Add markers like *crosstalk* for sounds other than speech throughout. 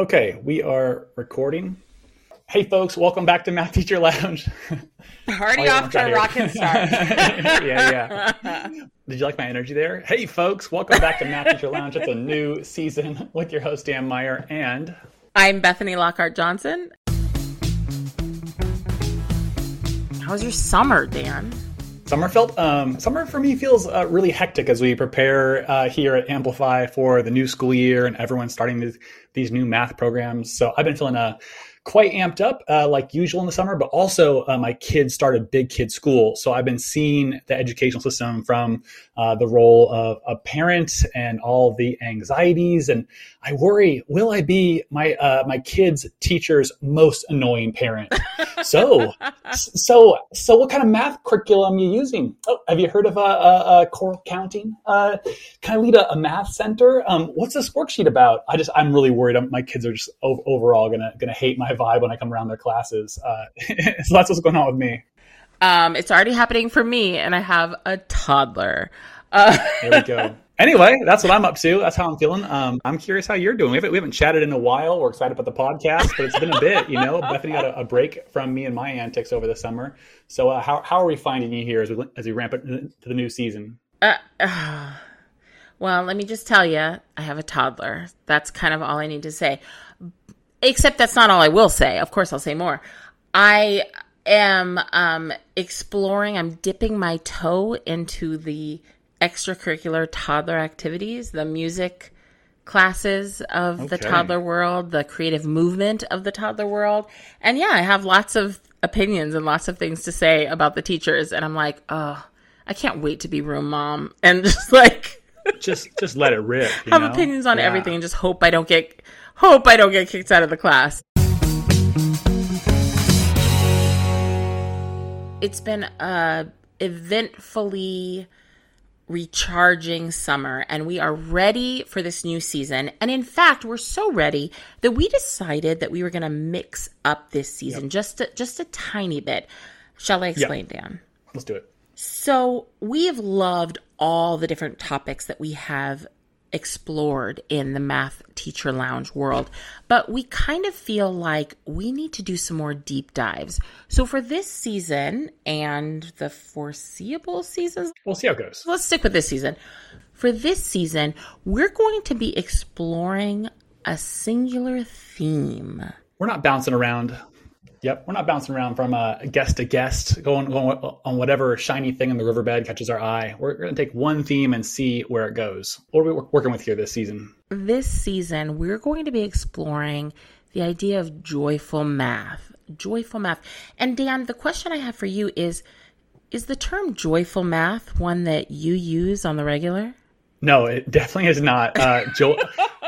Okay, we are recording. Hey, folks, welcome back to Math Teacher Lounge. *laughs* Already oh, off to a rocking start. *laughs* yeah, yeah. Did you like my energy there? Hey, folks, welcome back to Math Teacher Lounge. It's a new season with your host, Dan Meyer, and I'm Bethany Lockhart Johnson. How was your summer, Dan? Summer felt um, summer for me feels uh, really hectic as we prepare uh, here at Amplify for the new school year and everyone's starting these, these new math programs. So I've been feeling uh, quite amped up uh, like usual in the summer, but also uh, my kids started big kid school. So I've been seeing the educational system from uh, the role of a parent and all the anxieties. And I worry, will I be my uh, my kids' teacher's most annoying parent? so, so, so, what kind of math curriculum are you using? Oh, have you heard of a, a, a Choral Counting? Uh, can I lead a, a math center? Um, what's this worksheet about? I just, I'm really worried. my kids are just overall gonna gonna hate my vibe when I come around their classes. Uh, *laughs* so that's what's going on with me. Um, it's already happening for me, and I have a toddler. Uh- *laughs* there we go. Anyway, that's what I'm up to. That's how I'm feeling. Um, I'm curious how you're doing. We haven't, we haven't chatted in a while. We're excited about the podcast, but it's been a bit. You know, *laughs* Bethany got a, a break from me and my antics over the summer. So, uh, how how are we finding you here as we as we ramp it to the new season? Uh, uh, well, let me just tell you, I have a toddler. That's kind of all I need to say. Except that's not all I will say. Of course, I'll say more. I am um, exploring. I'm dipping my toe into the extracurricular toddler activities, the music classes of okay. the toddler world, the creative movement of the toddler world. And yeah, I have lots of opinions and lots of things to say about the teachers. And I'm like, oh, I can't wait to be room mom *laughs* and just like just just let it rip. *laughs* have know? opinions on yeah. everything and just hope I don't get hope I don't get kicked out of the class. It's been a eventfully recharging summer and we are ready for this new season. And in fact, we're so ready that we decided that we were going to mix up this season yep. just a, just a tiny bit. Shall I explain, yep. Dan? Let's do it. So, we have loved all the different topics that we have explored in the math teacher lounge world, but we kind of feel like we need to do some more deep dives. So for this season and the foreseeable seasons, we'll see how it goes. Let's stick with this season. For this season, we're going to be exploring a singular theme. We're not bouncing around Yep, we're not bouncing around from uh, guest to guest, going, going on whatever shiny thing in the riverbed catches our eye. We're going to take one theme and see where it goes. What are we working with here this season? This season, we're going to be exploring the idea of joyful math. Joyful math. And Dan, the question I have for you is Is the term joyful math one that you use on the regular? No, it definitely is not. Uh, joy.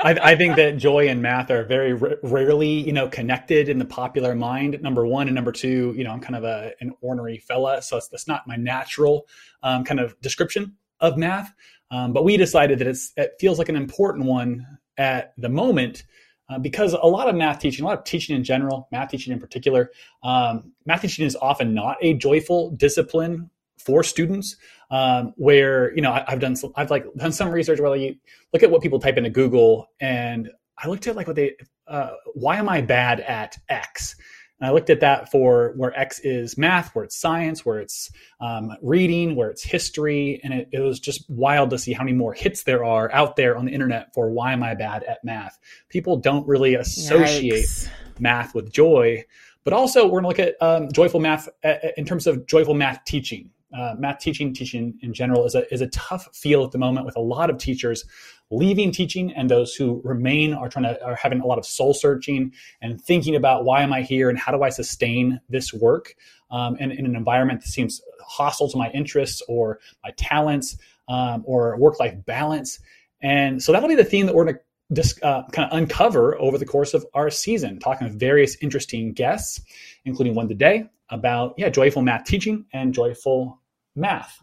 I, I, think that joy and math are very r- rarely, you know, connected in the popular mind. Number one and number two, you know, I'm kind of a, an ornery fella, so that's not my natural um, kind of description of math. Um, but we decided that it's it feels like an important one at the moment uh, because a lot of math teaching, a lot of teaching in general, math teaching in particular, um, math teaching is often not a joyful discipline for students um, where you know I, have done some, I've like done some research where you look at what people type into Google and I looked at like what they uh, why am I bad at X and I looked at that for where X is math, where it's science, where it's um, reading, where it's history, and it, it was just wild to see how many more hits there are out there on the internet for why am I bad at math. People don't really associate Yikes. math with joy, but also we're going to look at um, joyful math uh, uh, in terms of joyful math teaching uh, math teaching, teaching in general, is a, is a tough field at the moment with a lot of teachers leaving teaching and those who remain are trying to are having a lot of soul searching and thinking about why am I here and how do I sustain this work um, in, in, an environment that seems hostile to my interests or my talents um, or work life balance. And so that'll be the theme that we're going to just uh, kind of uncover over the course of our season, talking with various interesting guests, including one today about yeah joyful math teaching and joyful math.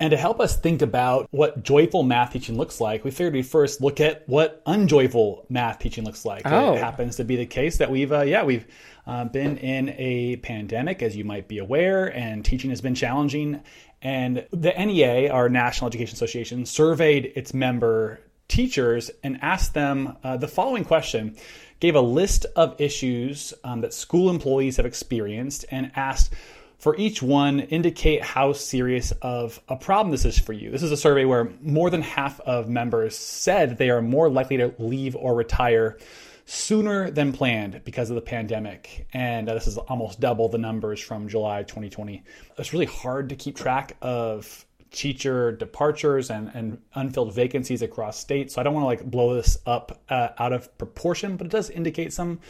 And to help us think about what joyful math teaching looks like, we figured we'd first look at what unjoyful math teaching looks like. Oh. It happens to be the case that we've, uh, yeah, we've uh, been in a pandemic, as you might be aware, and teaching has been challenging. And the NEA, our National Education Association, surveyed its member teachers and asked them uh, the following question gave a list of issues um, that school employees have experienced and asked for each one indicate how serious of a problem this is for you. This is a survey where more than half of members said they are more likely to leave or retire sooner than planned because of the pandemic. And uh, this is almost double the numbers from July 2020. It's really hard to keep track of teacher departures and, and unfilled vacancies across states. So I don't want to like blow this up uh, out of proportion, but it does indicate some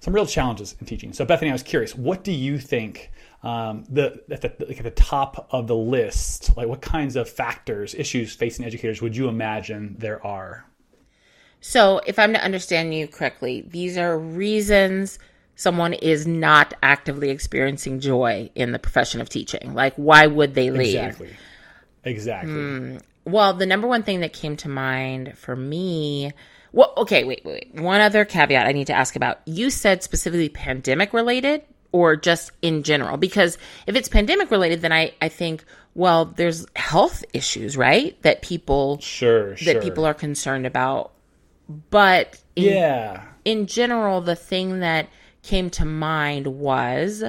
some real challenges in teaching. So Bethany, I was curious, what do you think um, the, at the like at the top of the list? Like what kinds of factors, issues facing educators would you imagine there are? So if I'm to understand you correctly, these are reasons someone is not actively experiencing joy in the profession of teaching. Like why would they leave? Exactly. Exactly. Mm. Well, the number one thing that came to mind for me. Well, okay, wait, wait, wait. One other caveat I need to ask about. You said specifically pandemic related or just in general? Because if it's pandemic related, then I, I think, well, there's health issues, right? That people sure, that sure. people are concerned about. But in, yeah, in general, the thing that came to mind was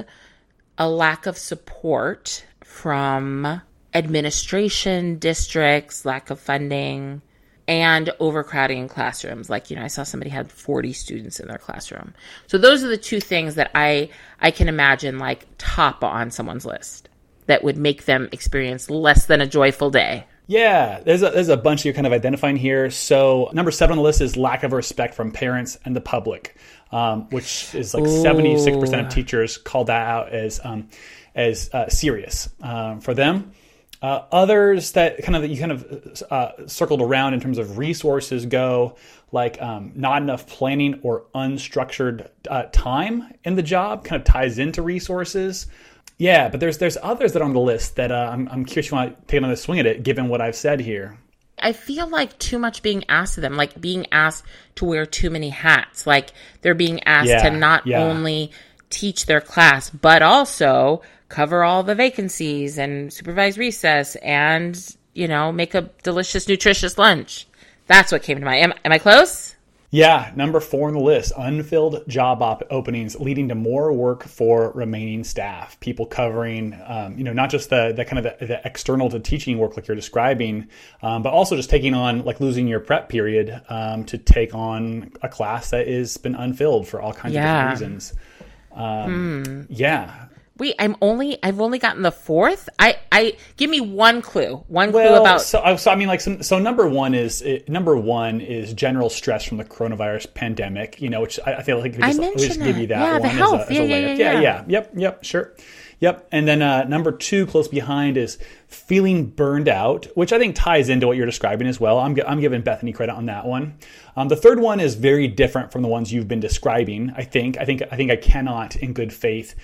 a lack of support from administration, districts, lack of funding, and overcrowding in classrooms. Like, you know, I saw somebody had 40 students in their classroom. So those are the two things that I I can imagine like top on someone's list that would make them experience less than a joyful day. Yeah, there's a, there's a bunch you're kind of identifying here. So number seven on the list is lack of respect from parents and the public, um, which is like 76% of teachers call that out as um, as uh, serious um, for them. Uh, others that kind of that you kind of uh, circled around in terms of resources go, like um, not enough planning or unstructured uh, time in the job, kind of ties into resources. Yeah, but there's there's others that are on the list that uh, I'm, I'm curious you want to take another swing at it, given what I've said here. I feel like too much being asked of them, like being asked to wear too many hats. Like they're being asked yeah, to not yeah. only teach their class, but also cover all the vacancies and supervise recess and, you know, make a delicious, nutritious lunch. That's what came to mind. Am, am I close? Yeah, number four on the list unfilled job op- openings leading to more work for remaining staff. People covering, um, you know, not just the, the kind of the, the, external to teaching work like you're describing, um, but also just taking on, like losing your prep period um, to take on a class that has been unfilled for all kinds yeah. of different reasons. Hmm. Yeah, Wait, I'm only I've only gotten the fourth. I I give me one clue. One well, clue about. So, uh, so I mean, like, so, so number one is uh, number one is general stress from the coronavirus pandemic. You know, which I, I feel like we just, I we just give you that yeah, one the health. as a, yeah, as a yeah, layup. Yeah, yeah, yeah, yep, yep, sure. Yep. And then uh, number two, close behind, is feeling burned out, which I think ties into what you're describing as well. I'm, I'm giving Bethany credit on that one. Um, the third one is very different from the ones you've been describing. I think. I think. I think I cannot, in good faith,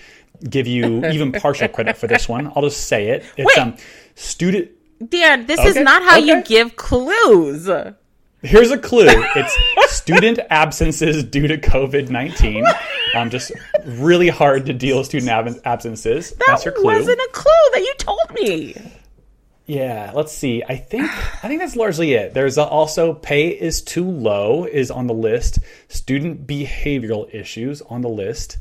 give you *laughs* even partial credit for this one. I'll just say it. It's Wait. um student Dan, this okay. is not how okay. you give clues. Here's a clue. *laughs* It's student absences due to COVID nineteen. Um, just really hard to deal with student ab- absences. That That's your clue. wasn't a clue that you told me. Yeah, let's see. I think I think that's largely it. There's also pay is too low is on the list. Student behavioral issues on the list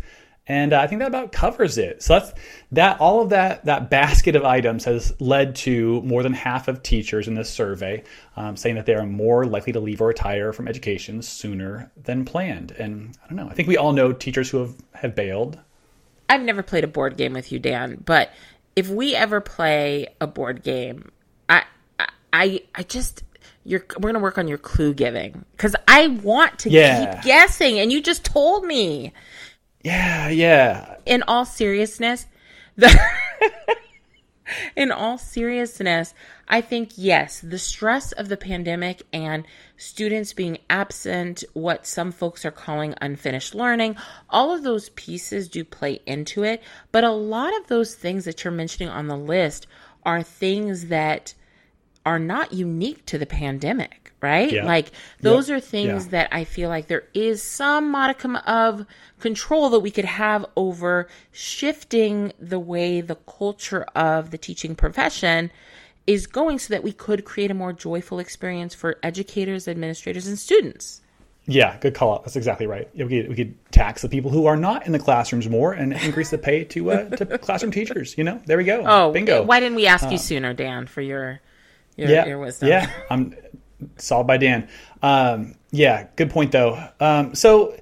and uh, I think that about covers it. So that's that. All of that that basket of items has led to more than half of teachers in this survey um, saying that they are more likely to leave or retire from education sooner than planned. And I don't know. I think we all know teachers who have have bailed. I've never played a board game with you, Dan, but if we ever play a board game, I I I just you're we're gonna work on your clue giving because I want to yeah. keep guessing, and you just told me. Yeah, yeah. In all seriousness, the *laughs* in all seriousness, I think yes, the stress of the pandemic and students being absent, what some folks are calling unfinished learning, all of those pieces do play into it. But a lot of those things that you're mentioning on the list are things that are not unique to the pandemic, right? Yeah. Like those Yep. are things Yeah. that I feel like there is some modicum of control that we could have over shifting the way the culture of the teaching profession is going so that we could create a more joyful experience for educators, administrators, and students. Yeah, good call out. That's exactly right. Yeah, We could, we could tax the people who are not in the classrooms more and increase the pay to uh, to *laughs* classroom teachers. You know, there we go. Oh, bingo. Why didn't we ask you sooner, Dan, for your your, yeah, your wisdom? yeah. I'm solved by Dan. Um, yeah, good point though. Um, so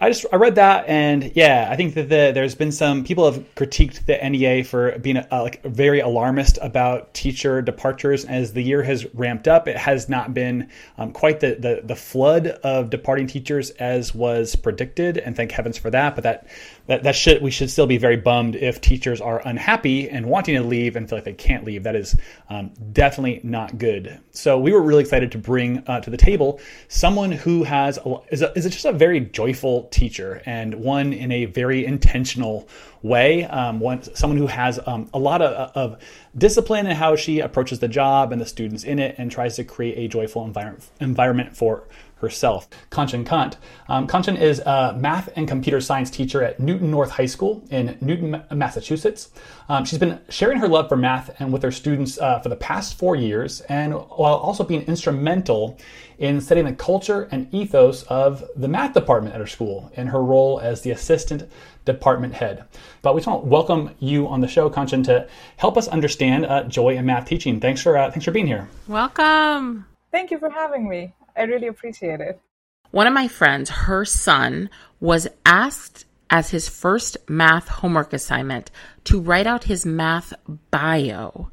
I just I read that and yeah, I think that the, there's been some people have critiqued the NEA for being uh, like very alarmist about teacher departures as the year has ramped up. It has not been um, quite the, the the flood of departing teachers as was predicted, and thank heavens for that. But that that, that should we should still be very bummed if teachers are unhappy and wanting to leave and feel like they can't leave. That is um, definitely not good. So we were really excited to bring uh, to the table someone who has a, is, a, is just a very joyful teacher and one in a very intentional way. Um, one someone who has um, a lot of, of discipline in how she approaches the job and the students in it, and tries to create a joyful environment environment for herself. Kanchan Kant. Um, Kanchan is a math and computer science teacher at Newton North High School in Newton, Massachusetts. Um, she's been sharing her love for math and with her students uh, for the past four years, and while also being instrumental in setting the culture and ethos of the math department at her school in her role as the assistant department head. But we just want to welcome you on the show, Kanchan, to help us understand uh, joy in math teaching. Thanks for uh, thanks for being here. Welcome. Thank you for having me. I really appreciate it. One of my friends, her son, was asked as his first math homework assignment to write out his math bio.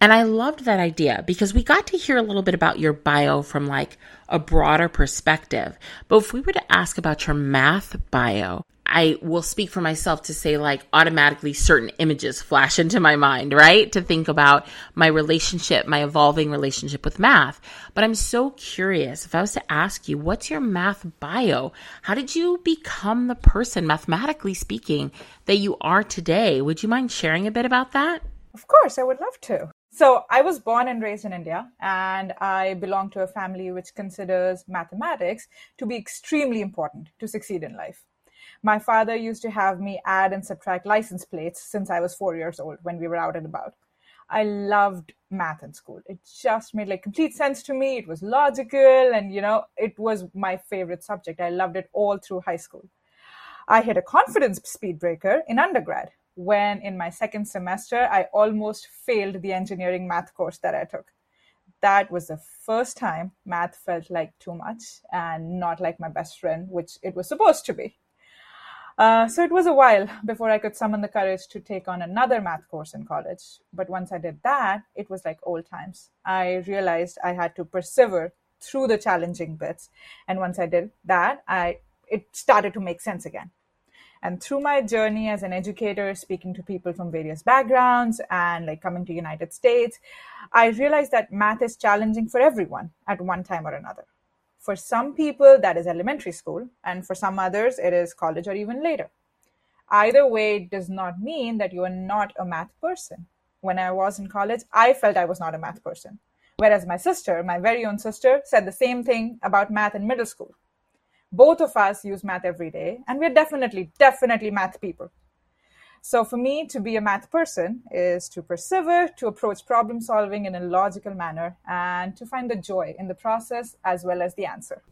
And I loved that idea because we got to hear a little bit about your bio from like a broader perspective. But if we were to ask about your math bio, I will speak for myself to say like automatically certain images flash into my mind, right? To think about my relationship, my evolving relationship with math. But I'm so curious if I was to ask you, what's your math bio? How did you become the person, mathematically speaking, that you are today? Would you mind sharing a bit about that? Of course, I would love to. So, I was born and raised in India, and I belong to a family which considers mathematics to be extremely important to succeed in life. My father used to have me add and subtract license plates since I was four years old when we were out and about. I loved math in school. It just made like complete sense to me. It was logical and you know, it was my favorite subject. I loved it all through high school. I hit a confidence speed breaker in undergrad when in my second semester I almost failed the engineering math course that I took. That was the first time math felt like too much and not like my best friend, which it was supposed to be. Uh, so it was a while before I could summon the courage to take on another math course in college. But once I did that, it was like old times. I realized I had to persevere through the challenging bits. And once I did that, I it started to make sense again. And through my journey as an educator, speaking to people from various backgrounds and like coming to United States, I realized that math is challenging for everyone at one time or another. For some people, that is elementary school, and for some others, it is college or even later. Either way, it does not mean that you are not a math person. When I was in college, I felt I was not a math person. Whereas my sister, my very own sister, said the same thing about math in middle school. Both of us use math every day, and we're definitely, definitely math people. So for me, to be a math person is to persevere, to approach problem solving in a logical manner, and to find the joy in the process as well as the answer.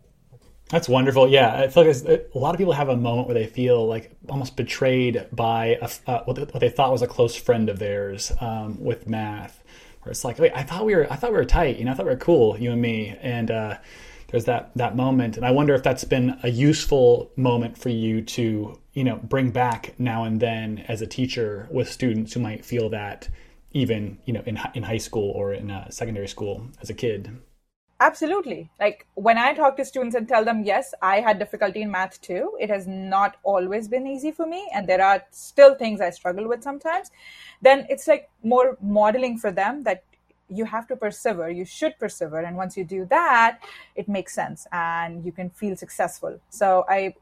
That's wonderful. Yeah, I feel like a lot of people have a moment where they feel like almost betrayed by a, uh, what, they, what they thought was a close friend of theirs um, with math, where it's like, wait, I thought we were, I thought we were tight. You know, I thought we were cool, you and me. And uh, there's that that moment, and I wonder if that's been a useful moment for you to, you know, bring back now and then as a teacher with students who might feel that even, you know, in in high school or in uh, secondary school as a kid. Absolutely. Like when I talk to students and tell them, yes, I had difficulty in math too, it has not always been easy for me. And there are still things I struggle with sometimes. Then it's like more modeling for them that you have to persevere, you should persevere. And once you do that, it makes sense and you can feel successful. So I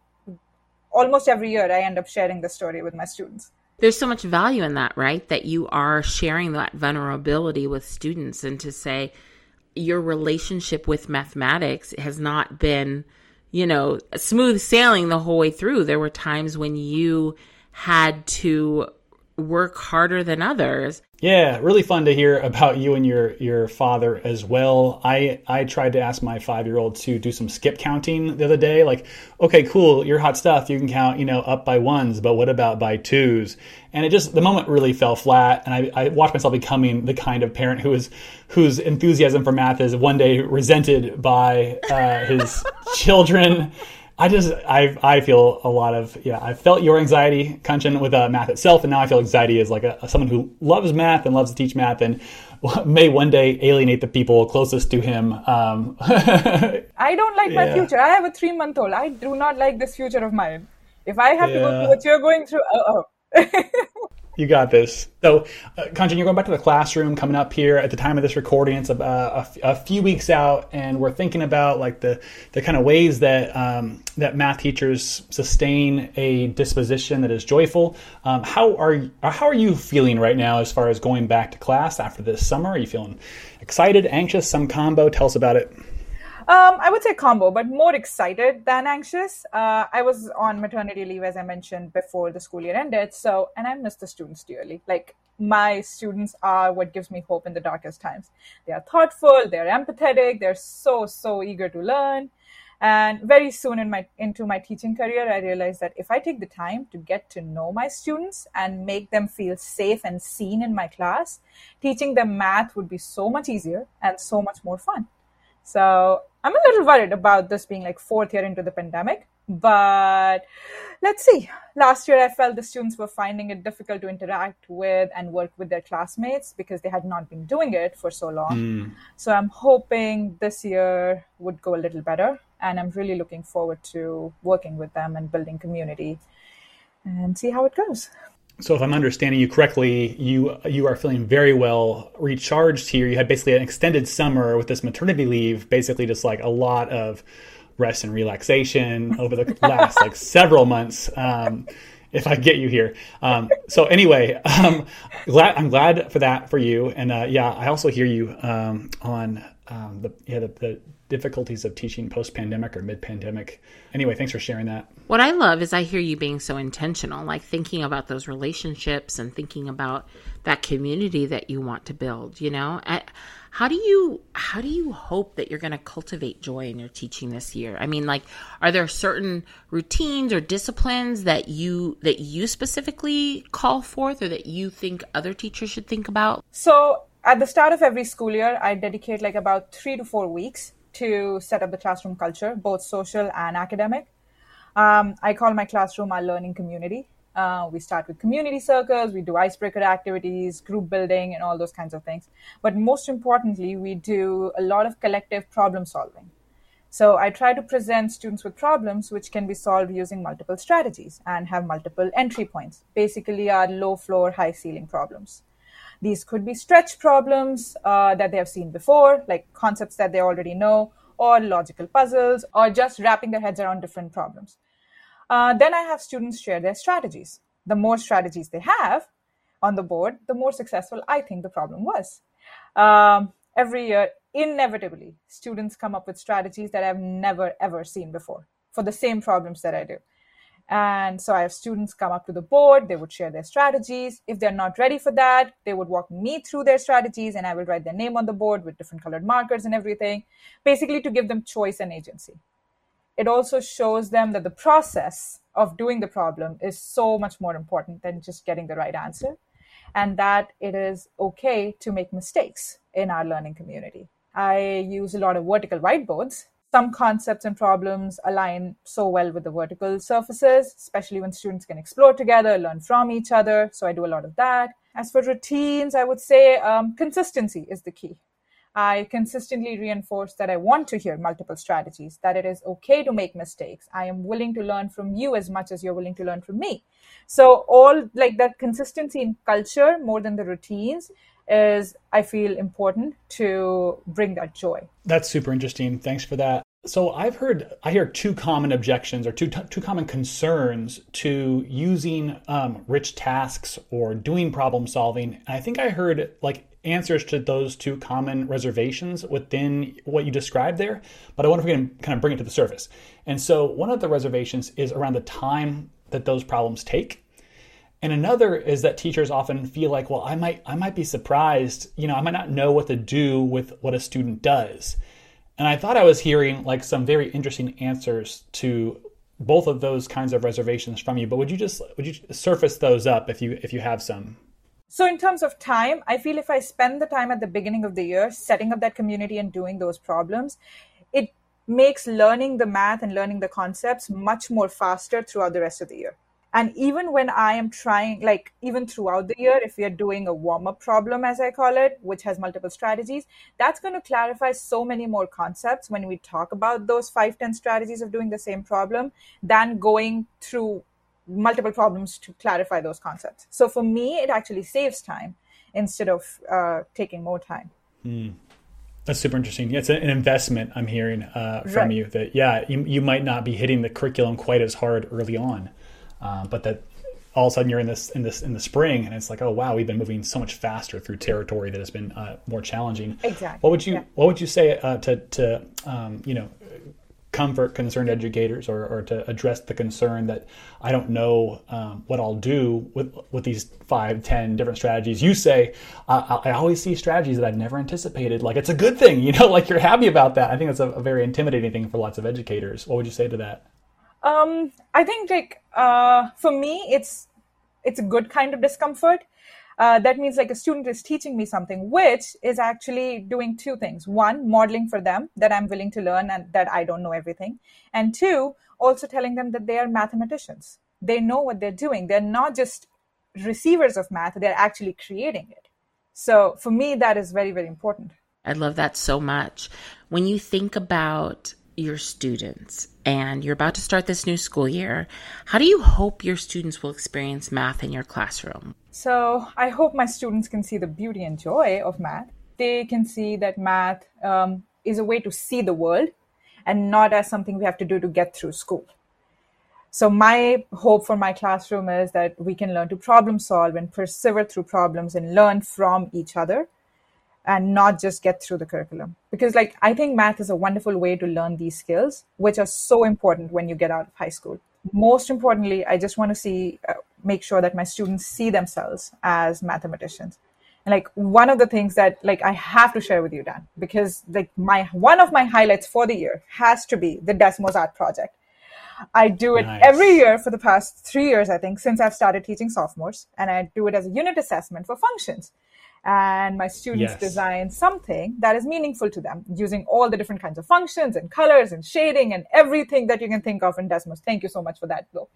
almost every year I end up sharing the story with my students. There's so much value in that, right? That you are sharing that vulnerability with students and to say, your relationship with mathematics has not been, you know, smooth sailing the whole way through. There were times when you had to work harder than others. Yeah, really fun to hear about you and your your father as well. I I tried to ask my five year old to do some skip counting the other day. Like, okay, cool, you're hot stuff. You can count, you know, up by ones, but what about by twos? And it just the moment really fell flat. And I, I watched myself becoming the kind of parent who is whose enthusiasm for math is one day resented by uh, his *laughs* children. I just I I feel a lot of yeah I felt your anxiety Kanchan with uh, math itself and now I feel anxiety as like a, someone who loves math and loves to teach math and *laughs* may one day alienate the people closest to him. Um, *laughs* I don't like yeah. my future. I have a three month old. I do not like this future of mine. If I have yeah. to go through what you're going through, oh. *laughs* You got this. So, uh, Kanchan, you're going back to the classroom coming up here at the time of this recording. It's a, a, a few weeks out, and we're thinking about like the, the kind of ways that um, that math teachers sustain a disposition that is joyful. Um, how are how are you feeling right now as far as going back to class after this summer? Are you feeling excited, anxious, some combo? Tell us about it. Um, I would say combo, but more excited than anxious. Uh, I was on maternity leave, as I mentioned before the school year ended. So, and I miss the students dearly. Like my students are what gives me hope in the darkest times. They are thoughtful, they're empathetic, they're so so eager to learn. And very soon in my into my teaching career, I realized that if I take the time to get to know my students and make them feel safe and seen in my class, teaching them math would be so much easier and so much more fun. So I'm a little worried about this being like fourth year into the pandemic, but let's see. Last year, I felt the students were finding it difficult to interact with and work with their classmates because they had not been doing it for so long. Mm. So I'm hoping this year would go a little better, and I'm really looking forward to working with them and building community and see how it goes. So if I'm understanding you correctly, you you are feeling very well recharged here. You had basically an extended summer with this maternity leave, basically just like a lot of rest and relaxation over the *laughs* last like several months. Um, if I get you here. Um, so anyway, um, glad, I'm glad for that for you. And uh, yeah, I also hear you um, on um, the yeah the, the difficulties of teaching post pandemic or mid pandemic. Anyway, thanks for sharing that. What I love is I hear you being so intentional, like thinking about those relationships and thinking about that community that you want to build, you know? how do you how do you hope that you're going to cultivate joy in your teaching this year? I mean, like are there certain routines or disciplines that you that you specifically call forth or that you think other teachers should think about? So, at the start of every school year, I dedicate like about 3 to 4 weeks to set up the classroom culture, both social and academic. Um, I call my classroom our learning community. Uh, we start with community circles, we do icebreaker activities, group building, and all those kinds of things. But most importantly, we do a lot of collective problem solving. So I try to present students with problems which can be solved using multiple strategies and have multiple entry points, basically, our low floor, high ceiling problems. These could be stretch problems uh, that they have seen before, like concepts that they already know, or logical puzzles, or just wrapping their heads around different problems. Uh, then I have students share their strategies. The more strategies they have on the board, the more successful I think the problem was. Um, every year, inevitably, students come up with strategies that I've never ever seen before for the same problems that I do. And so I have students come up to the board, they would share their strategies. If they're not ready for that, they would walk me through their strategies and I will write their name on the board with different colored markers and everything, basically to give them choice and agency. It also shows them that the process of doing the problem is so much more important than just getting the right answer, and that it is okay to make mistakes in our learning community. I use a lot of vertical whiteboards some concepts and problems align so well with the vertical surfaces, especially when students can explore together, learn from each other. So I do a lot of that. As for routines, I would say um, consistency is the key. I consistently reinforce that I want to hear multiple strategies, that it is okay to make mistakes. I am willing to learn from you as much as you're willing to learn from me. So, all like that consistency in culture more than the routines is I feel important to bring that joy. That's super interesting. Thanks for that. So I've heard I hear two common objections or two two common concerns to using um, rich tasks or doing problem solving. And I think I heard like answers to those two common reservations within what you described there, but I wonder if we can kind of bring it to the surface. And so, one of the reservations is around the time that those problems take. And another is that teachers often feel like, well, I might I might be surprised, you know, I might not know what to do with what a student does. And I thought I was hearing like some very interesting answers to both of those kinds of reservations from you, but would you just would you surface those up if you if you have some? So, in terms of time, I feel if I spend the time at the beginning of the year setting up that community and doing those problems, it makes learning the math and learning the concepts much more faster throughout the rest of the year. And even when I am trying, like even throughout the year, if we are doing a warm up problem, as I call it, which has multiple strategies, that's going to clarify so many more concepts when we talk about those five, 10 strategies of doing the same problem than going through multiple problems to clarify those concepts. So for me, it actually saves time instead of uh, taking more time. Mm. That's super interesting. Yeah, it's an investment I'm hearing uh, from right. you that, yeah, you, you might not be hitting the curriculum quite as hard early on, uh, but that all of a sudden you're in this in this in the spring and it's like oh wow we've been moving so much faster through territory that has been uh, more challenging exactly what would you yeah. what would you say uh, to to um, you know comfort concerned educators or, or to address the concern that I don't know um, what I'll do with with these five, ten different strategies. You say uh, I always see strategies that I've never anticipated. Like it's a good thing, *laughs* you know, like you're happy about that. I think that's a, a very intimidating thing for lots of educators. What would you say to that? Um, I think like uh, for me, it's it's a good kind of discomfort. Uh, that means like a student is teaching me something which is actually doing two things. One modeling for them that i'm willing to learn and that i don't know everything. And two also telling them that they are mathematicians. They know what they're doing. They're not just receivers of math they're actually creating it. So for me that is very very important. I love that so much. When you think about your students and you're about to start this new school year, how do you hope your students will experience math in your classroom? So, I hope my students can see the beauty and joy of math. They can see that math um, is a way to see the world and not as something we have to do to get through school. So, my hope for my classroom is that we can learn to problem solve and persevere through problems and learn from each other and not just get through the curriculum because like i think math is a wonderful way to learn these skills which are so important when you get out of high school most importantly i just want to see uh, make sure that my students see themselves as mathematicians and like one of the things that like i have to share with you dan because like my one of my highlights for the year has to be the desmos art project I do it nice. every year for the past three years, I think, since I've started teaching sophomores. And I do it as a unit assessment for functions and my students yes. design something that is meaningful to them using all the different kinds of functions and colors and shading and everything that you can think of in Desmos. Thank you so much for that, though.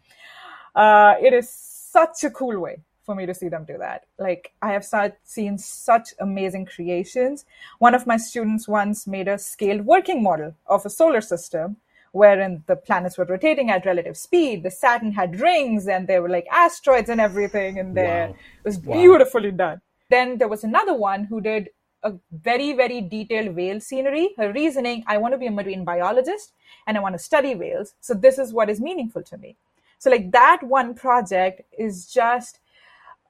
Uh, it is such a cool way for me to see them do that. Like I have seen such amazing creations. One of my students once made a scaled working model of a solar system wherein the planets were rotating at relative speed. The Saturn had rings and there were like asteroids and everything in there. Wow. It was wow. beautifully done. Then there was another one who did a very, very detailed whale scenery. Her reasoning I want to be a marine biologist and I want to study whales. So this is what is meaningful to me. So, like that one project is just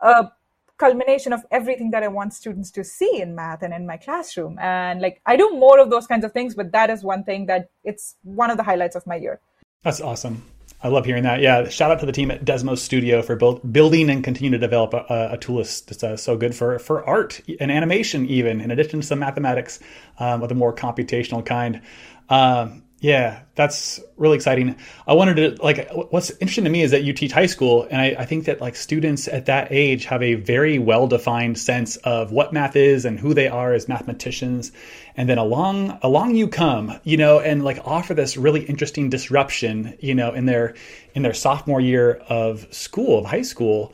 a culmination of everything that I want students to see in math and in my classroom. And like I do more of those kinds of things, but that is one thing that it's one of the highlights of my year. That's awesome. I love hearing that. Yeah, shout out to the team at Desmos Studio for build, building and continue to develop a, a tool that's uh, so good for for art and animation, even in addition to some mathematics um, of the more computational kind. Um, yeah, that's really exciting. I wanted to like what's interesting to me is that you teach high school, and I, I, think that like students at that age have a very well defined sense of what math is and who they are as mathematicians. And then along along you come, you know, and like offer this really interesting disruption, you know, in their in their sophomore year of school of high school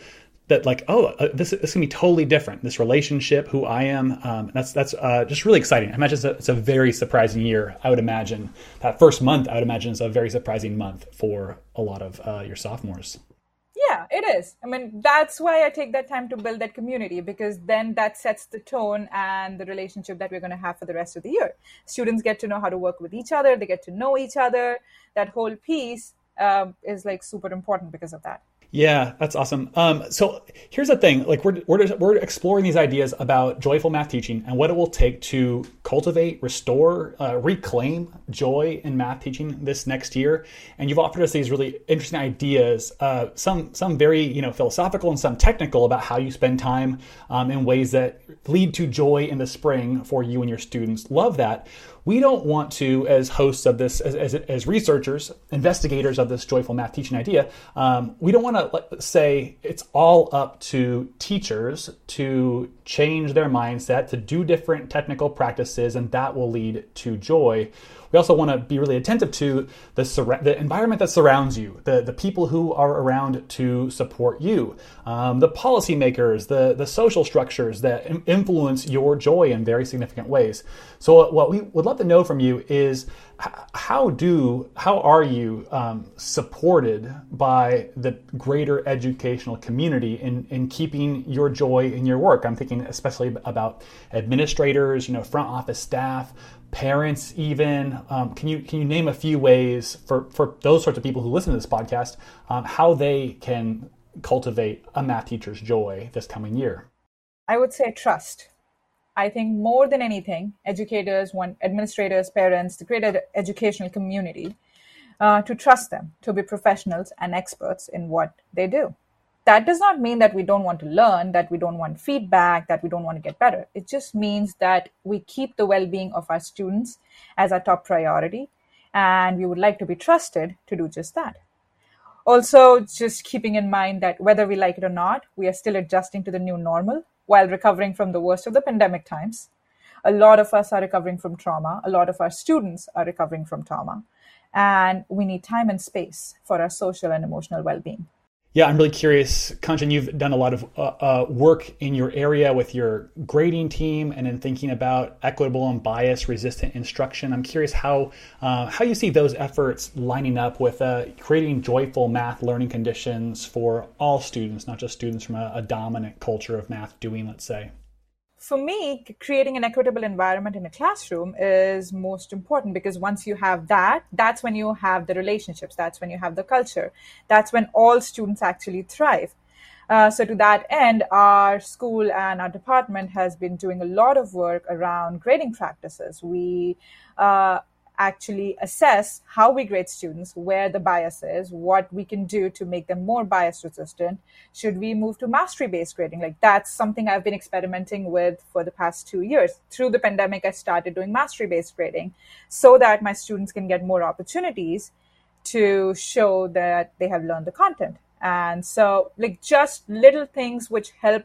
that like oh uh, this, is this can be totally different. This relationship who i am um, that's that's uh, just really exciting. I imagine it's a, it's a, very surprising year i would imagine. That first month i would imagine is a very surprising month for a lot of uh, your sophomores. Yeah it is. I mean that's why i take that time to build that community because then that sets the tone and the relationship that we're going to have for the rest of the year. Students get to know how to work with each other they get to know each other. That whole piece um, is like super important because of that Yeah, that's awesome. Um, so here's the thing: like we're, we're we're exploring these ideas about joyful math teaching and what it will take to cultivate, restore, uh, reclaim joy in math teaching this next year. And you've offered us these really interesting ideas, uh, some some very you know philosophical and some technical about how you spend time um, in ways that lead to joy in the spring for you and your students. Love that we don't want to, as hosts of this, as, as, as researchers, investigators of this joyful math teaching idea, um, we don't want to say it's all up to teachers to change their mindset, to do different technical practices, and that will lead to joy. We also want to be really attentive to the, sur- the environment that surrounds you, the, the people who are around to support you, um, the policymakers, the, the social structures that influence your joy in very significant ways. So, what we would love to know from you is how do how are you um, supported by the greater educational community in, in keeping your joy in your work i'm thinking especially about administrators you know front office staff parents even um, can you can you name a few ways for for those sorts of people who listen to this podcast um, how they can cultivate a math teacher's joy this coming year? I would say trust. I think more than anything educators want administrators parents the greater educational community uh, to trust them to be professionals and experts in what they do that does not mean that we don't want to learn, that we don't want feedback, that we don't want to get better. It just means that we keep the well being of our students as our top priority, and we would like to be trusted to do just that. Also, just keeping in mind that whether we like it or not, we are still adjusting to the new normal while recovering from the worst of the pandemic times. A lot of us are recovering from trauma, a lot of our students are recovering from trauma, and we need time and space for our social and emotional well being. Yeah, I'm really curious, Kanchan. You've done a lot of uh, uh, work in your area with your grading team, and in thinking about equitable and bias-resistant instruction. I'm curious how uh, how you see those efforts lining up with uh, creating joyful math learning conditions for all students, not just students from a, a dominant culture of math doing, let's say for me, creating an equitable environment in a classroom is most important because once you have that, that's when you have the relationships, that's when you have the culture, that's when all students actually thrive. Uh, so, to that end, our school and our department has been doing a lot of work around grading practices. We uh, actually assess how we grade students, where the bias is, what we can do to make them more bias resistant. Should we move to mastery based grading? Like that's something I've been experimenting with for the past two years. Through the pandemic, I started doing mastery based grading so that my students can get more opportunities to show that they have learned the content. And so, like, just little things which help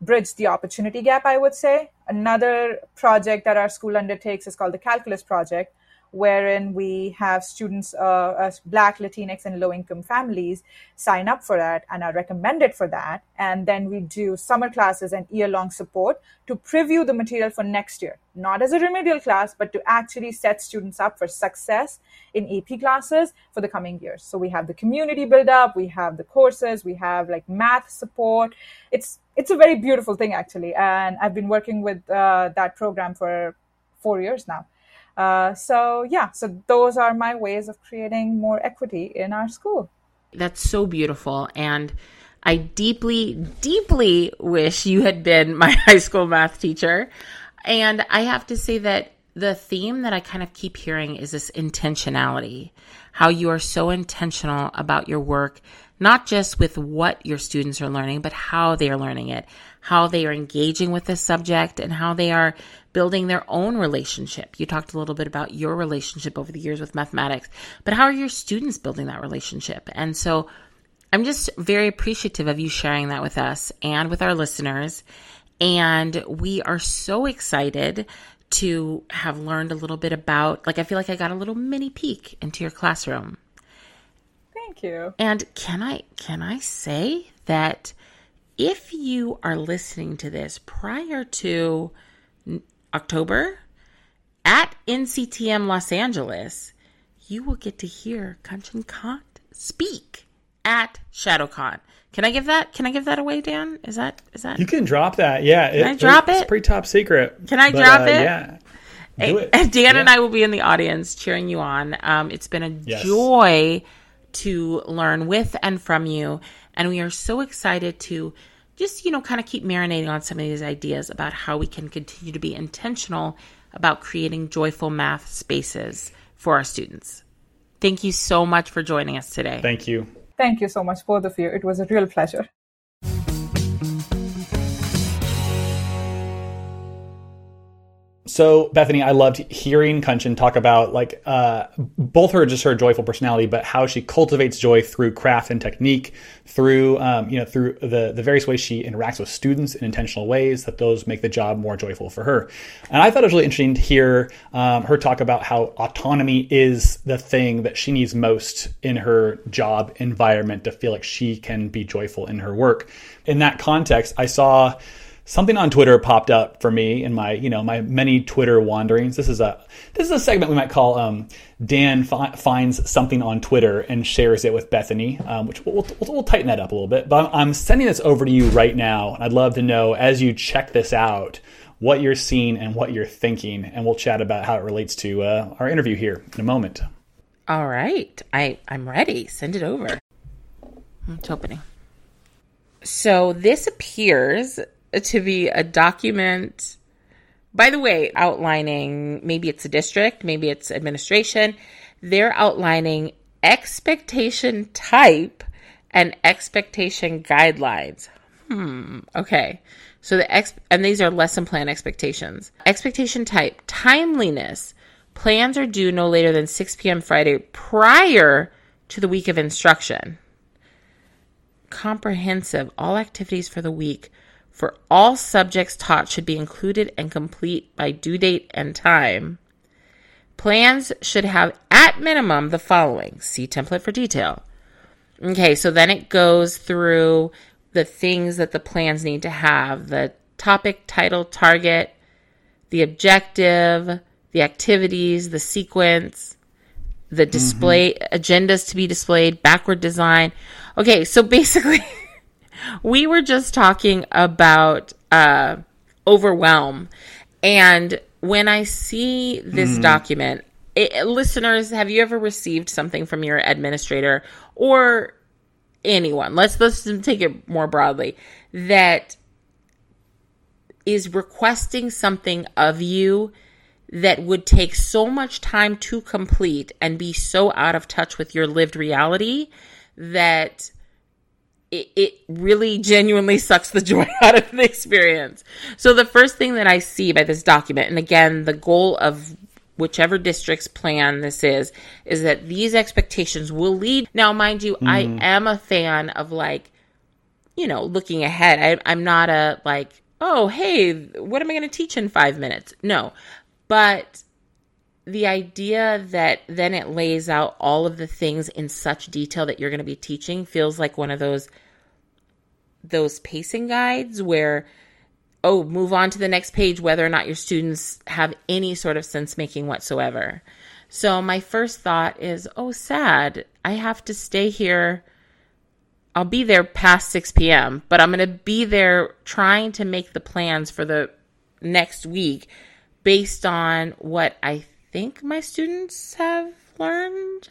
bridge the opportunity gap, I would say. Another project that our school undertakes is called the Calculus Project, wherein we have students, uh, uh, Black, Latinx, and low income families sign up for that and are recommended for that. And then we do summer classes and year long support to preview the material for next year, not as a remedial class, but to actually set students up for success in AP classes for the coming years. So we have the community build up, we have the courses, we have like math support. It's it's a very beautiful thing actually, and I've been working with uh, that program for four years now. Uh, so yeah, so those are my ways of creating more equity in our school. That's so beautiful, and I deeply, deeply wish you had been *laughs* my high school math teacher. And I have to say that the theme that I kind of keep hearing is this intentionality, how you are so intentional about your work, not just with what your students are learning, but how they are learning it, how they are engaging with the subject, and how they are building their own relationship. You talked a little bit about your relationship over the years with mathematics, but how are your students building that relationship? And so I'm just very appreciative of you sharing that with us and with our listeners. And we are so excited to have learned a little bit about, like, I feel like I got a little mini peek into your classroom. Thank you. And can I, can I say that if you are listening to this prior to October at NCTM Los Angeles, you will get to hear Kanchan Kant speak at ShadowCon. Can I give that? Can I give that away, Dan? Is that is that? You can drop that. Yeah. Can it, I drop it? It's pretty top secret. Can I but, drop uh, it? Yeah. Do it. *laughs* Dan yeah. and I will be in the audience cheering you on. Um, it's been a yes. joy to learn with and from you. And we are so excited to just, you know, kind of keep marinating on some of these ideas about how we can continue to be intentional about creating joyful math spaces for our students. Thank you so much for joining us today. Thank you. Thank you so much, both of you. It was a real pleasure. So Bethany, I loved hearing Kanchan talk about like uh, both her just her joyful personality, but how she cultivates joy through craft and technique, through um, you know through the the various ways she interacts with students in intentional ways that those make the job more joyful for her. And I thought it was really interesting to hear um, her talk about how autonomy is the thing that she needs most in her job environment to feel like she can be joyful in her work. In that context, I saw something on Twitter popped up for me in my you know my many Twitter wanderings. This is a this is a segment we might call um, Dan fi- finds something on Twitter and shares it with Bethany, um, which we'll, we'll, we'll, tighten that up a little bit. But I'm sending this over to you right now, and I'd love to know as you check this out what you're seeing and what you're thinking, and we'll chat about how it relates to uh, our interview here in a moment. All right, I I'm ready. Send it over. It's opening. So this appears to be a document, by the way, outlining maybe it's a district, maybe it's administration. They're outlining expectation type and expectation guidelines. Hmm. Okay. So the ex, and these are lesson plan expectations. Expectation type, timeliness. Plans are due no later than 6 p.m. Friday prior to the week of instruction. Comprehensive, all activities for the week for all subjects taught should be included and complete by due date and time. Plans should have at minimum the following. See template for detail. Okay, so then it goes through the things that the plans need to have the topic, title, target, the objective, the activities, the sequence, the display mm-hmm. agendas to be displayed, backward design. Okay, so basically *laughs* we were just talking about uh, overwhelm. And when I see this mm. document, it, listeners, have you ever received something from your administrator or anyone? Let's let's take it more broadly that is requesting something of you that would take so much time to complete and be so out of touch with your lived reality that it, it really genuinely sucks the *laughs* joy out of the experience. So the first thing that I see by this document, and again, the goal of whichever district's plan this is, is that these expectations will lead. Now, mind you, mm. I am a fan of like, you know, looking ahead. I, I'm not a like, oh, hey, what am I going to teach in five minutes? No, but the idea that then it lays out all of the things in such detail that you're going to be teaching feels like one of those those pacing guides where oh move on to the next page whether or not your students have any sort of sense making whatsoever. So my first thought is oh sad i have to stay here. I'll be there past 6 p.m but i'm going to be there trying to make the plans for the next week based on what i think my students have learned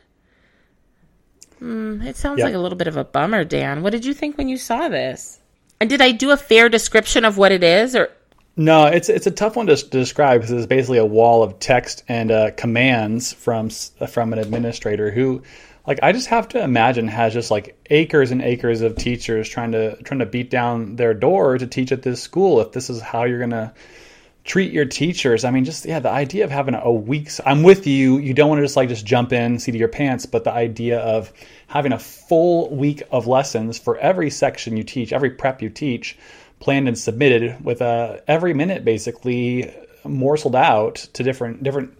Mm, it sounds yep. like a little bit of a bummer, Dan. What did you think when you saw this? And did I do a fair description of what it is, or? No, it's it's a tough one to, to describe because it's basically a wall of text and uh, commands from from an administrator who, like, I just have to imagine has just like acres and acres of teachers trying to trying to beat down their door to teach at this school. If this is how you're gonna treat your teachers. I mean, just yeah, the idea of having a week's. I'm with you. You don't want to just like just jump in, see to your pants, but the idea of having a full week of lessons for every section you teach, every prep you teach, planned and submitted with uh, every minute basically morseled out to different different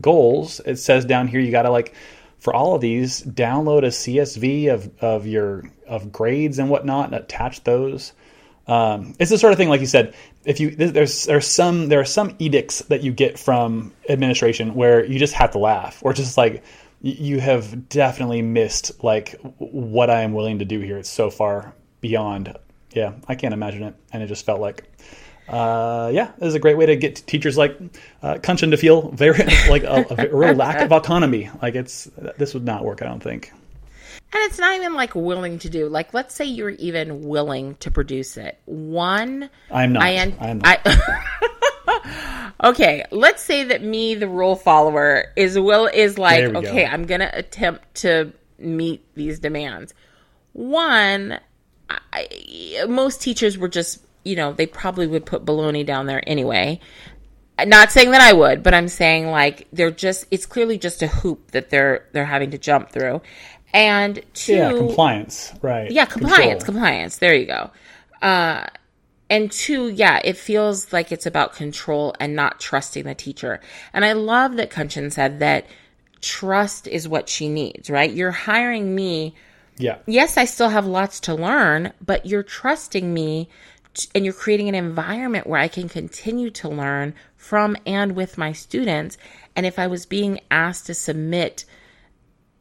goals. It says down here you got to like for all of these download a CSV of of your of grades and whatnot and attach those. Um, it's the sort of thing, like you said, if you there's there's some there are some edicts that you get from administration where you just have to laugh, or just like you have definitely missed like what I am willing to do here. It's so far beyond. Yeah, I can't imagine it, and it just felt like. Uh, yeah, this is a great way to get teachers like uh, Kanchan to feel very *laughs* like a, a real lack of *laughs* autonomy. Like it's this would not work, I don't think. And it's not even like willing to do. Like, let's say you're even willing to produce it. One, I'm not. I am. I'm not. I, *laughs* okay, let's say that me, the rule follower, is will is like, we go. okay, I'm gonna attempt to meet these demands. One, I, most teachers were just, you know, they probably would put baloney down there anyway. Not saying that I would, but I'm saying like they're just it's clearly just a hoop that they're they're having to jump through. And two yeah, compliance, right? yeah, compliance, Control. compliance. There you go. Uh, and two, yeah, it feels like it's about control and not trusting the teacher. And I love that Kanchan said that trust is what she needs, right? You're hiring me. Yeah, Yes, I still have lots to learn, but you're trusting me t- and you're creating an environment where I can continue to learn from and with my students. And if I was being asked to submit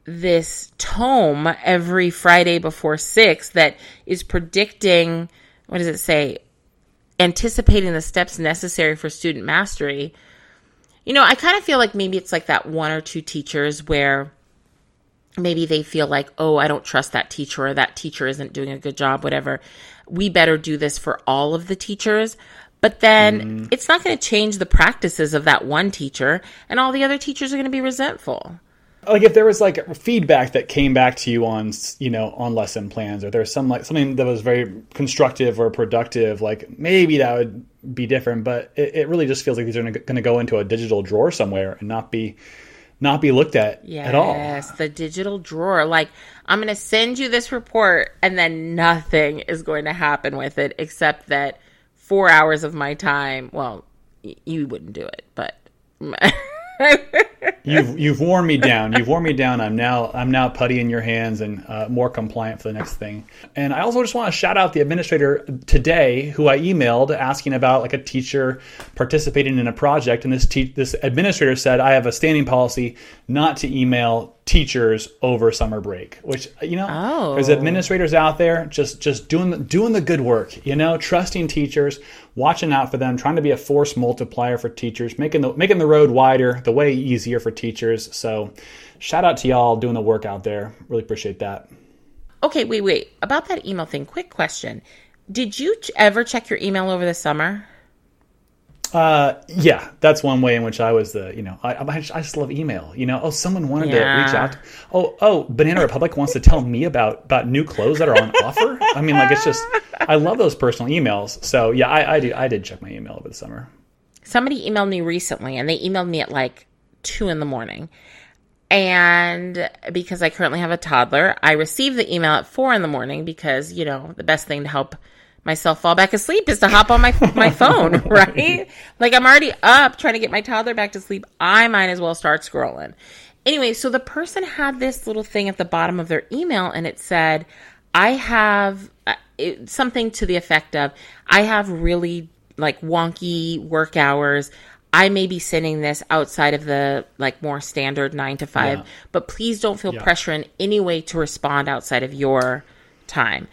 this tome every Friday before six that is predicting, what does it say? Anticipating the steps necessary for student mastery. You know, I kind of feel like maybe it's like that one or two teachers where maybe they feel like, oh, I don't trust that teacher or that teacher isn't doing a good job, whatever. We better do this for all of the teachers. But then mm-hmm. it's not going to change the practices of that one teacher, and all the other teachers are going to be resentful. Like if there was like feedback that came back to you on you know on lesson plans or there's some like something that was very constructive or productive like maybe that would be different but it, it really just feels like these are going to go into a digital drawer somewhere and not be not be looked at at all Yes, the digital drawer. Like, I'm going to send you this report, and then nothing is going to happen with it except that four hours of my time. Well, y- you wouldn't do it, but. *laughs* you've you've worn me down. You've worn me down. I'm now I'm now putty in your hands and uh, more compliant for the next thing. And I also just want to shout out the administrator today who I emailed asking about like a teacher participating in a project. And this te- this administrator said I have a standing policy not to email teachers over summer break. Which you know, Oh. there's administrators out there just just doing the, doing the good work. You know, trusting teachers, watching out for them, trying to be a force multiplier for teachers, making the making the road wider, the way easier for teachers. So, shout out to y'all doing the work out there. Really appreciate that. okay, wait, wait. About that email thing, quick question. Did you ever check your email over the summer? Uh, yeah, that's one way in which I was the, you know, I, I, just, I just love email. You know, oh, someone wanted to reach out. Oh, oh, Banana Republic wants to tell me about about new clothes that are on offer. I mean, like it's just, I love those personal emails. So yeah, I, I do, I did check my email over the summer. Somebody emailed me recently, and they emailed me at like two in the morning. And because I currently have a toddler, I received the email at four in the morning because, you know, the best thing to help myself fall back asleep is to hop on my my *laughs* phone, right? Like I'm already up trying to get my toddler back to sleep. I might as well start scrolling. Anyway, so the person had this little thing at the bottom of their email and it said, I have uh, it, something to the effect of, I have really like wonky work hours. I may be sending this outside of the like more standard nine to five, Yeah. but please don't feel pressure in any way to respond outside of your time.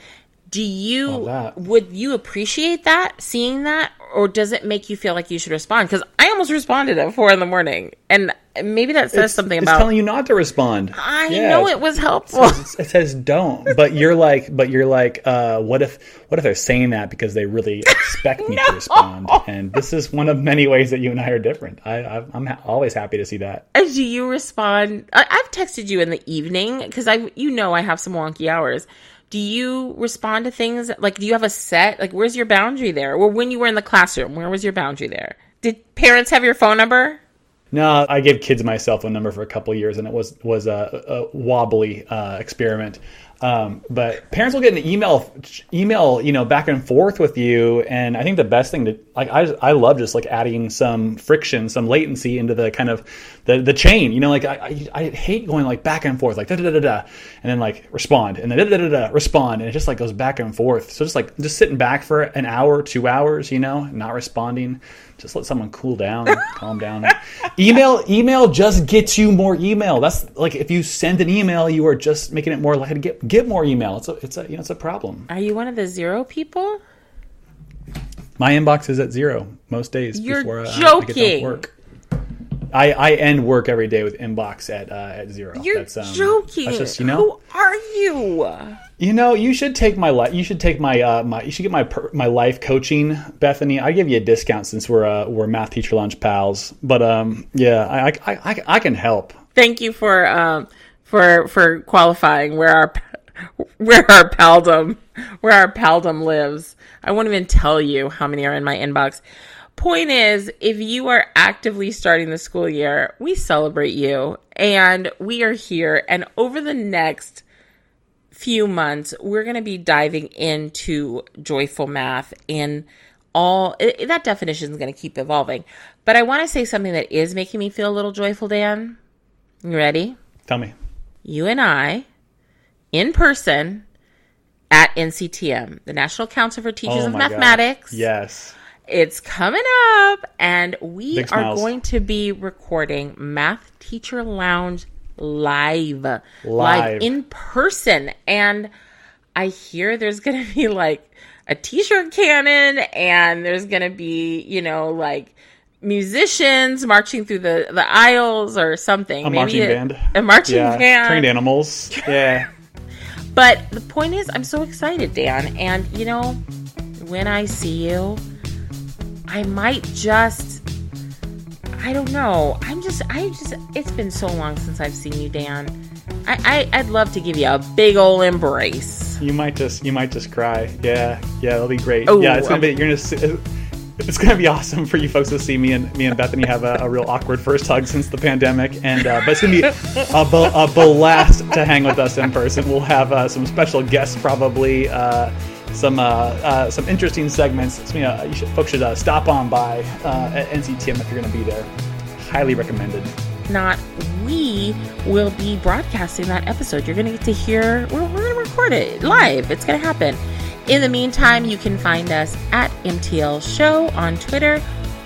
Do you would you appreciate that seeing that, or does it make you feel like you should respond? Because I almost responded at four in the morning, and maybe that says It's- something it's about. telling you not to respond. I Yeah, know it was helpful. it says don't but you're like but you're like uh what if what if they're saying that because they really expect me to *laughs* respond and this is one of many ways that you and i are different i, i'm ha- always happy to see that do you respond? I, I've texted you in the evening because I, you know, I have some wonky hours. Do you respond to things like? Do you have a set? Like, where's your boundary there? Or when you were in the classroom, where was your boundary there? Did parents have your phone number? no i gave kids my cell phone number for a couple years and it was was a, a wobbly uh, experiment um, but parents will get an email email you know back and forth with you and i think the best thing to like i, I love just like adding some friction some latency into the kind of the, the chain you know like I, I, I hate going like back and forth like da da da da da and then like respond and then da da da da respond and it just like goes back and forth. So just like just sitting back for an hour two hours you know not responding just let someone cool down *laughs* calm down. Email email just gets you more email. That's like if you send an email you are just making it more likely to get get more email. It's a it's a you know it's a problem. Are you one of the zero people? my inbox is at zero most days You're before uh, I get joking. work I, I end work every day with inbox at uh, at zero. You're that's, um, joking. That's just you know. Who are you? You know, you should take my life. You should take my uh, my. You should get my per- my life coaching, Bethany. I give you a discount since we're uh, we're math teacher lunch pals. But um, yeah, I I, I, I can help. Thank you for um for for qualifying where our where our paldom where our paldom lives. I won't even tell you how many are in my inbox. Point is, if you are actively starting the school year, we celebrate you and we are here. And over the next few months, we're going to be diving into joyful math and all it, that definition is going to keep evolving. But I want to say something that is making me feel a little joyful, Dan. You ready? Tell me. You and I, in person, at NCTM, the National Council for Teachers Oh of my God. Mathematics. Yes. It's coming up, and we Big are smiles. going to be recording Math Teacher Lounge live, Live. in person. And I hear there's going *laughs* to be like a t-shirt cannon, and there's going to be, you know, like musicians marching through the the aisles or something. A marching band. A marching Yeah. band. Trained animals. *laughs* Yeah. But the point is, I'm so excited, Dan. And you know, when I see you, I might just. I don't know. I'm just. I just. It's been so long since I've seen you, Dan. I, I I'd love to give you a big old embrace. You might just you might just cry. Yeah. Yeah. That'll be great. Oh, yeah. It's gonna be. You're gonna. See, it's gonna be *laughs* awesome for you folks to see me and me and Bethany have a, a real awkward first hug since the pandemic, and uh, but it's gonna be a, bl- a blast to hang with us in person. We'll have uh, some special guests, probably uh, some uh, uh, some interesting segments. So, you, know, you should, folks should uh, stop on by uh, at NCTM if you're gonna be there. Highly recommended. Not we will be broadcasting that episode. You're gonna get to hear. We're, we're gonna record it live. It's gonna happen. In the meantime, you can find us at MTL Show on Twitter,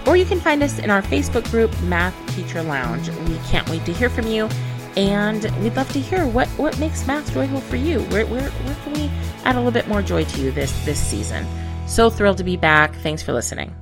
or you can find us in our Facebook group, Math Teacher Lounge. We can't wait to hear from you, and we'd love to hear what what makes math joyful for you. Where where where can we add a little bit more joy to you this this season? So thrilled to be back. Thanks for listening.